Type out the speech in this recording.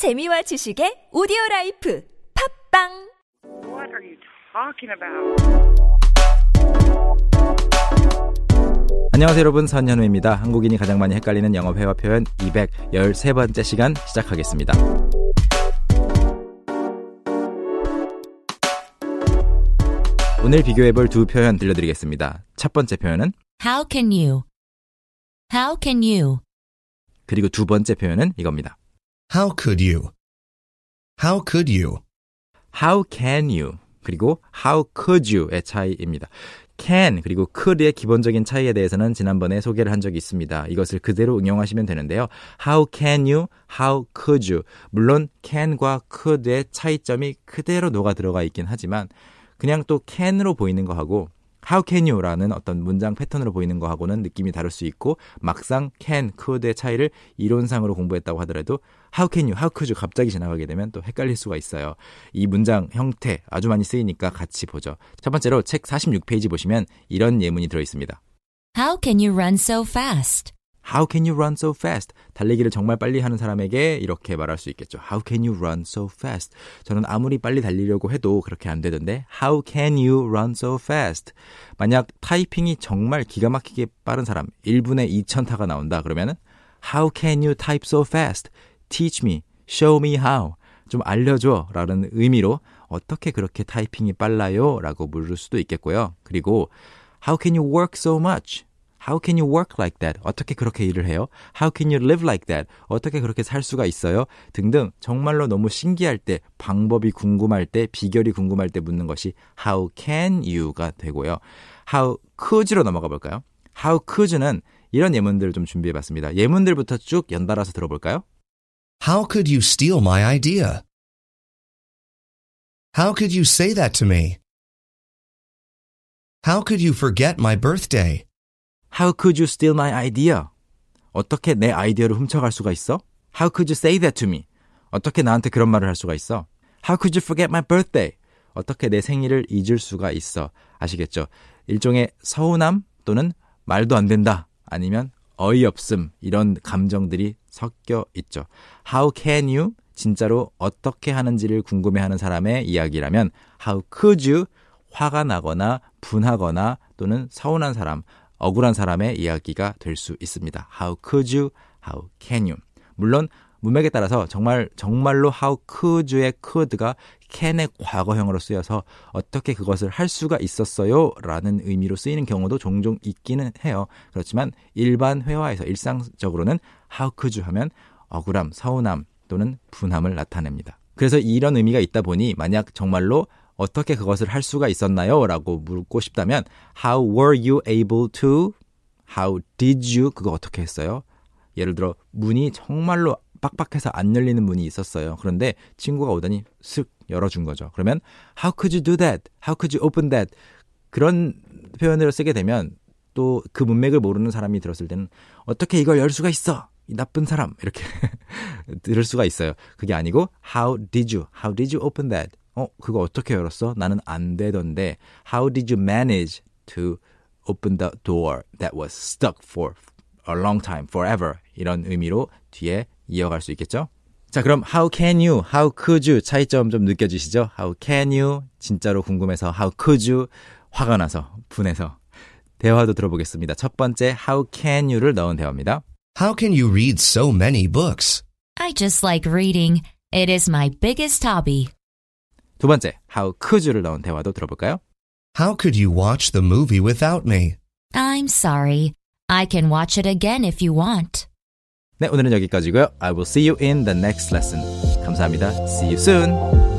재미와 지식의 오디오 라이프 팟빵 What are you talking about? 안녕하세요 여러분 선현우입니다. 한국인이 가장 많이 헷갈리는 영어 회화 표현 213번째 시간 시작하겠습니다. 오늘 비교해볼 두 표현 들려드리겠습니다. 첫 번째 표현은 How can you? How can you? 그리고 두 번째 표현은 이겁니다. How could you? How could you? How can you? 그리고 how could you의 차이입니다. can 그리고 could의 기본적인 차이에 대해서는 지난번에 소개를 한 적이 있습니다. 이것을 그대로 응용하시면 되는데요. How can you? How could you? 물론 can과 could의 차이점이 그대로 녹아 들어가 있긴 하지만 그냥 또 can으로 보이는 거하고 how can you라는 어떤 문장 패턴으로 보이는 거하고는 느낌이 다를 수 있고 막상 can, could의 차이를 이론상으로 공부했다고 하더라도 how can you, how could you 갑자기 지나가게 되면 또 헷갈릴 수가 있어요. 이 문장 형태 아주 많이 쓰이니까 같이 보죠. 첫 번째로 책 46페이지 보시면 이런 예문이 들어 있습니다. How can you run so fast? How can you run so fast? 달리기를 정말 빨리 하는 사람에게 이렇게 말할 수 있겠죠. How can you run so fast? 저는 아무리 빨리 달리려고 해도 그렇게 안 되던데 How can you run so fast? 만약 타이핑이 정말 기가 막히게 빠른 사람 1분에 2,000타가 나온다 그러면은 How can you type so fast? Teach me, show me how. 좀 알려줘 라는 의미로 어떻게 그렇게 타이핑이 빨라요? 라고 물을 수도 있겠고요. 그리고 How can you work so much? How can you work like that? 어떻게 그렇게 일을 해요? How can you live like that? 어떻게 그렇게 살 수가 있어요? 등등 정말로 너무 신기할 때, 방법이 궁금할 때, 비결이 궁금할 때 묻는 것이 How can you가 되고요. How could로 넘어가 볼까요? How could는 이런 예문들을 좀 준비해 봤습니다. 예문들부터 쭉 연달아서 들어볼까요? How could you steal my idea? How could you say that to me? How could you forget my birthday? How could you steal my idea? 어떻게 내 아이디어를 훔쳐갈 수가 있어? How could you say that to me? 어떻게 나한테 그런 말을 할 수가 있어? How could you forget my birthday? 어떻게 내 생일을 잊을 수가 있어? 아시겠죠? 일종의 서운함 또는 말도 안 된다 아니면 어이없음 이런 감정들이 섞여 있죠. How can you? 진짜로 어떻게 하는지를 궁금해하는 사람의 이야기라면 How could you? 화가 나거나 분하거나 또는 서운한 사람, 억울한 사람의 이야기가 될 수 있습니다. How could you? How can you? 물론 문맥에 따라서 정말 정말로 how could you의 could가 can의 과거형으로 쓰여서 어떻게 그것을 할 수가 있었어요? 라는 의미로 쓰이는 경우도 종종 있기는 해요. 그렇지만 일반 회화에서 일상적으로는 how could you 하면 억울함, 서운함 또는 분함을 나타냅니다. 그래서 이런 의미가 있다 보니 만약 정말로 어떻게 그것을 할 수가 있었나요? 라고 묻고 싶다면 How were you able to? How did you? 그거 어떻게 했어요? 예를 들어 문이 정말로 빡빡해서 안 열리는 문이 있었어요. 그런데 친구가 오더니 슥 열어준 거죠. 그러면 How could you do that? How could you open that? 그런 표현을 쓰게 되면 또 그 문맥을 모르는 사람이 들었을 때는 어떻게 이걸 열 수가 있어? 이 나쁜 사람 이렇게 들을 수가 있어요. 그게 아니고 How did you? How did you open that? 어, 그거 어떻게 열었어? 나는 안 되던데. How did you manage to open the door that was stuck for a long time, forever? 이런 의미로 뒤에 이어갈 수 있겠죠? 자, 그럼 how can you, how could you 차이점 좀 느껴지시죠? How can you 진짜로 궁금해서 how could you 화가 나서 분해서 대화도 들어보겠습니다. 첫 번째 how can you를 넣은 대화입니다. How can you read so many books? I just like reading. It is my biggest hobby. 두 번째 how could you를 넣은 대화도 들어볼까요? How could you watch the movie without me? I'm sorry. I can watch it again if you want. 네, 오늘은 여기까지고요. I will see you in the next lesson. 감사합니다. See you soon.